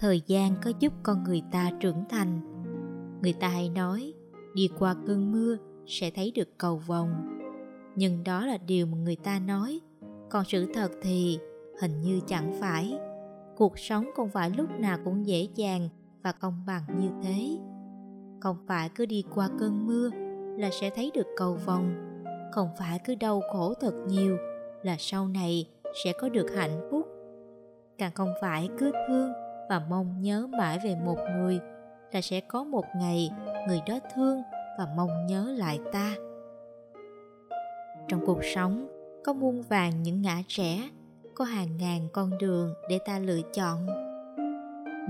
thời gian có giúp con người ta trưởng thành. Người ta hay nói, đi qua cơn mưa sẽ thấy được cầu vồng. Nhưng đó là điều mà người ta nói, còn sự thật thì hình như chẳng phải. Cuộc sống không phải lúc nào cũng dễ dàng và công bằng như thế. Không phải cứ đi qua cơn mưa là sẽ thấy được cầu vồng, không phải cứ đau khổ thật nhiều là sau này sẽ có được hạnh phúc. Càng không phải cứ thương và mong nhớ mãi về một người, là sẽ có một ngày người đó thương và mong nhớ lại ta. Trong cuộc sống, có muôn vàng những ngã rẽ, có hàng ngàn con đường để ta lựa chọn.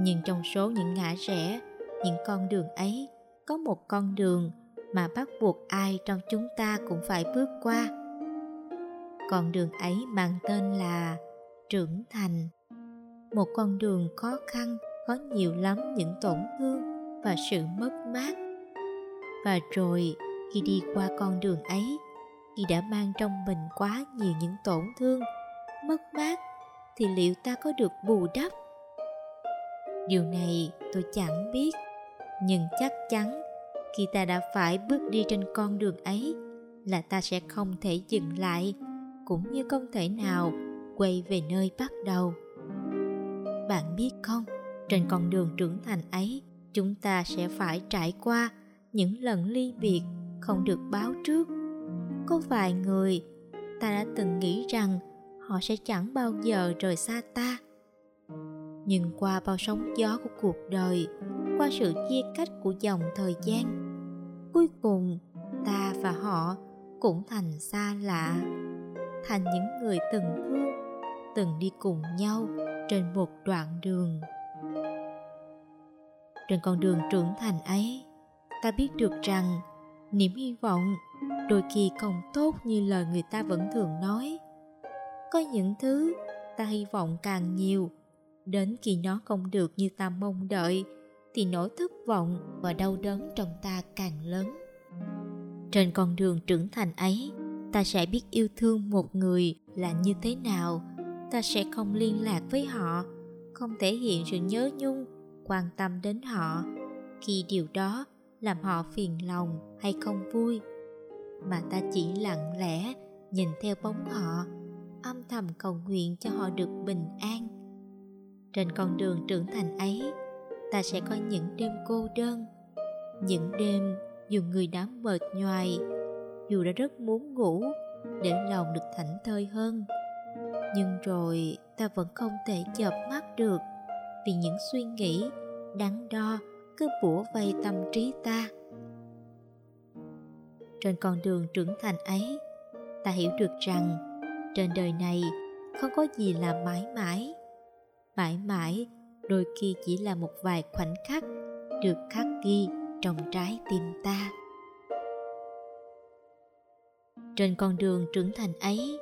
Nhưng trong số những ngã rẽ, những con đường ấy, có một con đường mà bắt buộc ai trong chúng ta cũng phải bước qua. Con đường ấy mang tên là trưởng thành một con đường khó khăn, có nhiều lắm những tổn thương và sự mất mát. Và rồi, khi đi qua con đường ấy, khi đã mang trong mình quá nhiều những tổn thương, mất mát, thì liệu ta có được bù đắp? Điều này tôi chẳng biết, nhưng chắc chắn khi ta đã phải bước đi trên con đường ấy là ta sẽ không thể dừng lại, cũng như không thể nào quay về nơi bắt đầu bạn biết không? Trên con đường trưởng thành ấy, chúng ta sẽ phải trải qua những lần ly biệt không được báo trước. Có vài người, ta đã từng nghĩ rằng họ sẽ chẳng bao giờ rời xa ta. Nhưng qua bao sóng gió của cuộc đời, qua sự chia cách của dòng thời gian, cuối cùng ta và họ cũng thành xa lạ. Thành những người từng thương, từng đi cùng nhau trên một đoạn đường. Trên con đường trưởng thành ấy, ta biết được rằng niềm hy vọng đôi khi không tốt như lời người ta vẫn thường nói. Có những thứ ta hy vọng càng nhiều, đến khi nó không được như ta mong đợi, thì nỗi thất vọng và đau đớn trong ta càng lớn. Trên con đường trưởng thành ấy, ta sẽ biết yêu thương một người là như thế nào ta sẽ không liên lạc với họ, không thể hiện sự nhớ nhung, quan tâm đến họ. Khi điều đó làm họ phiền lòng hay không vui, mà ta chỉ lặng lẽ nhìn theo bóng họ, âm thầm cầu nguyện cho họ được bình an. Trên con đường trưởng thành ấy, ta sẽ có những đêm cô đơn, những đêm dù người đã mệt nhoài, dù đã rất muốn ngủ để lòng được thảnh thơi hơn nhưng rồi ta vẫn không thể chợp mắt được vì những suy nghĩ đắn đo cứ bủa vây tâm trí ta. Trên con đường trưởng thành ấy, ta hiểu được rằng trên đời này không có gì là mãi mãi. Mãi mãi đôi khi chỉ là một vài khoảnh khắc được khắc ghi trong trái tim ta. Trên con đường trưởng thành ấy,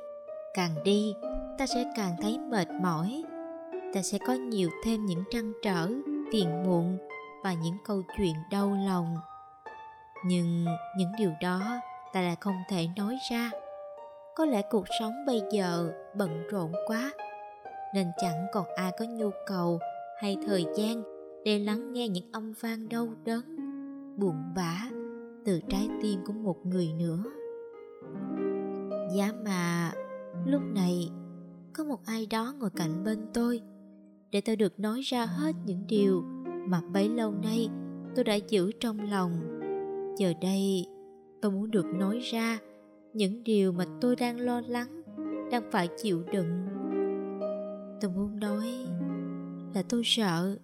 càng đi ta sẽ càng thấy mệt mỏi. Ta sẽ có nhiều thêm những trăn trở, phiền muộn và những câu chuyện đau lòng. Nhưng những điều đó ta lại không thể nói ra. Có lẽ cuộc sống bây giờ bận rộn quá, nên chẳng còn ai có nhu cầu hay thời gian để lắng nghe những âm vang đau đớn, buồn bã từ trái tim của một người nữa. Giá mà lúc này có một ai đó ngồi cạnh bên tôi. Để tôi được nói ra hết những điều mà bấy lâu nay tôi đã giữ trong lòng. Giờ đây, tôi muốn được nói ra những điều mà tôi đang lo lắng, đang phải chịu đựng. Tôi muốn nói là tôi sợ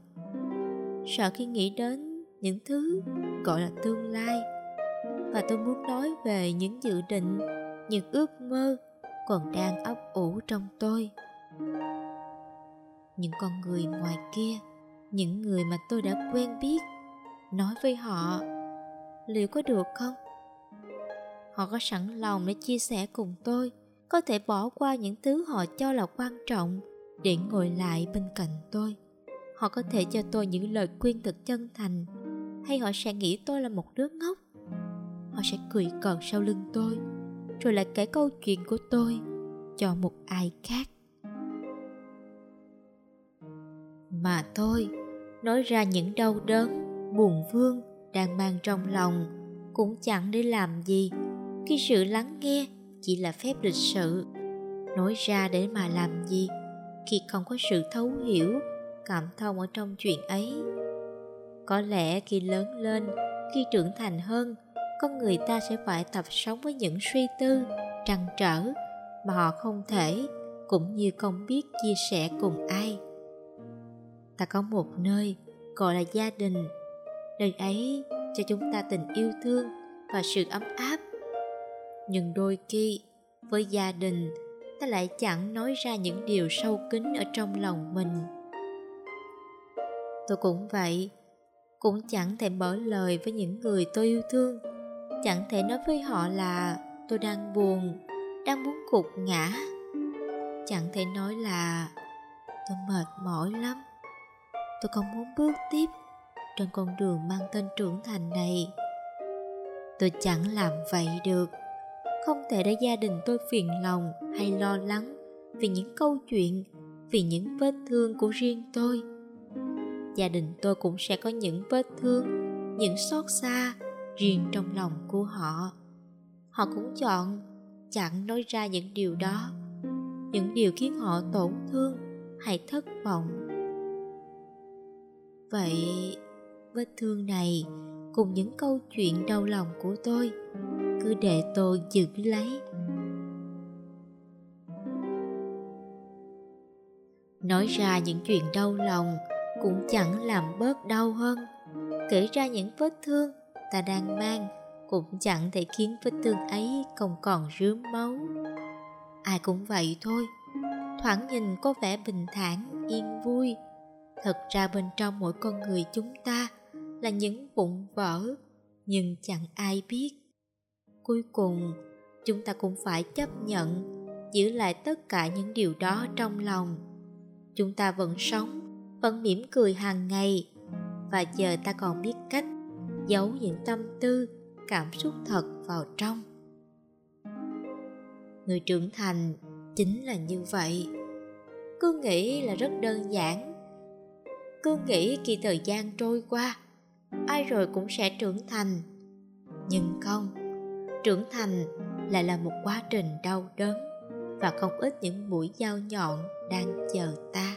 sợ khi nghĩ đến những thứ gọi là tương lai. Và tôi muốn nói về những dự định, những ước mơ còn đang ấp ủ trong tôi. Những con người ngoài kia, những người mà tôi đã quen biết, nói với họ, liệu có được không? Họ có sẵn lòng để chia sẻ cùng tôi, có thể bỏ qua những thứ họ cho là quan trọng để ngồi lại bên cạnh tôi. Họ có thể cho tôi những lời khuyên thật chân thành, hay họ sẽ nghĩ tôi là một đứa ngốc. Họ sẽ cười cợt sau lưng tôi rồi lại kể câu chuyện của tôi cho một ai khác. Mà thôi, nói ra những đau đớn, buồn vương đang mang trong lòng cũng chẳng để làm gì. Khi sự lắng nghe chỉ là phép lịch sự, nói ra để mà làm gì? Khi không có sự thấu hiểu, cảm thông ở trong chuyện ấy, có lẽ khi lớn lên, khi trưởng thành hơn con người ta sẽ phải tập sống với những suy tư, trăn trở mà họ không thể, cũng như không biết chia sẻ cùng ai. Ta có một nơi gọi là gia đình. Nơi ấy cho chúng ta tình yêu thương và sự ấm áp. Nhưng đôi khi, với gia đình, ta lại chẳng nói ra những điều sâu kín ở trong lòng mình. Tôi cũng vậy, cũng chẳng thể mở lời với những người tôi yêu thương chẳng thể nói với họ là tôi đang buồn, đang muốn gục ngã. Chẳng thể nói là tôi mệt mỏi lắm. Tôi không muốn bước tiếp trên con đường mang tên trưởng thành này. Tôi chẳng làm vậy được. Không thể để gia đình tôi phiền lòng hay lo lắng vì những câu chuyện, vì những vết thương của riêng tôi. Gia đình tôi cũng sẽ có những vết thương, những xót xa riêng trong lòng của họ. Họ cũng chọn chẳng nói ra những điều đó, những điều khiến họ tổn thương hay thất vọng. Vậy vết thương này cùng những câu chuyện đau lòng của tôi cứ để tôi giữ lấy. Nói ra những chuyện đau lòng cũng chẳng làm bớt đau hơn, kể ra những vết thương ta đang mang cũng chẳng thể khiến vết thương ấy không còn rướm máu. Ai cũng vậy thôi, thoảng nhìn có vẻ bình thản, yên vui. Thật ra bên trong mỗi con người chúng ta là những vụn vỡ, nhưng chẳng ai biết. Cuối cùng, chúng ta cũng phải chấp nhận, giữ lại tất cả những điều đó trong lòng. Chúng ta vẫn sống, vẫn mỉm cười hàng ngày, và giờ ta còn biết cách giấu những tâm tư, cảm xúc thật vào trong. Người trưởng thành chính là như vậy. Cứ nghĩ là rất đơn giản. Cứ nghĩ khi thời gian trôi qua, ai rồi cũng sẽ trưởng thành. Nhưng không, trưởng thành lại là một quá trình đau đớn và không ít những mũi dao nhọn đang chờ ta.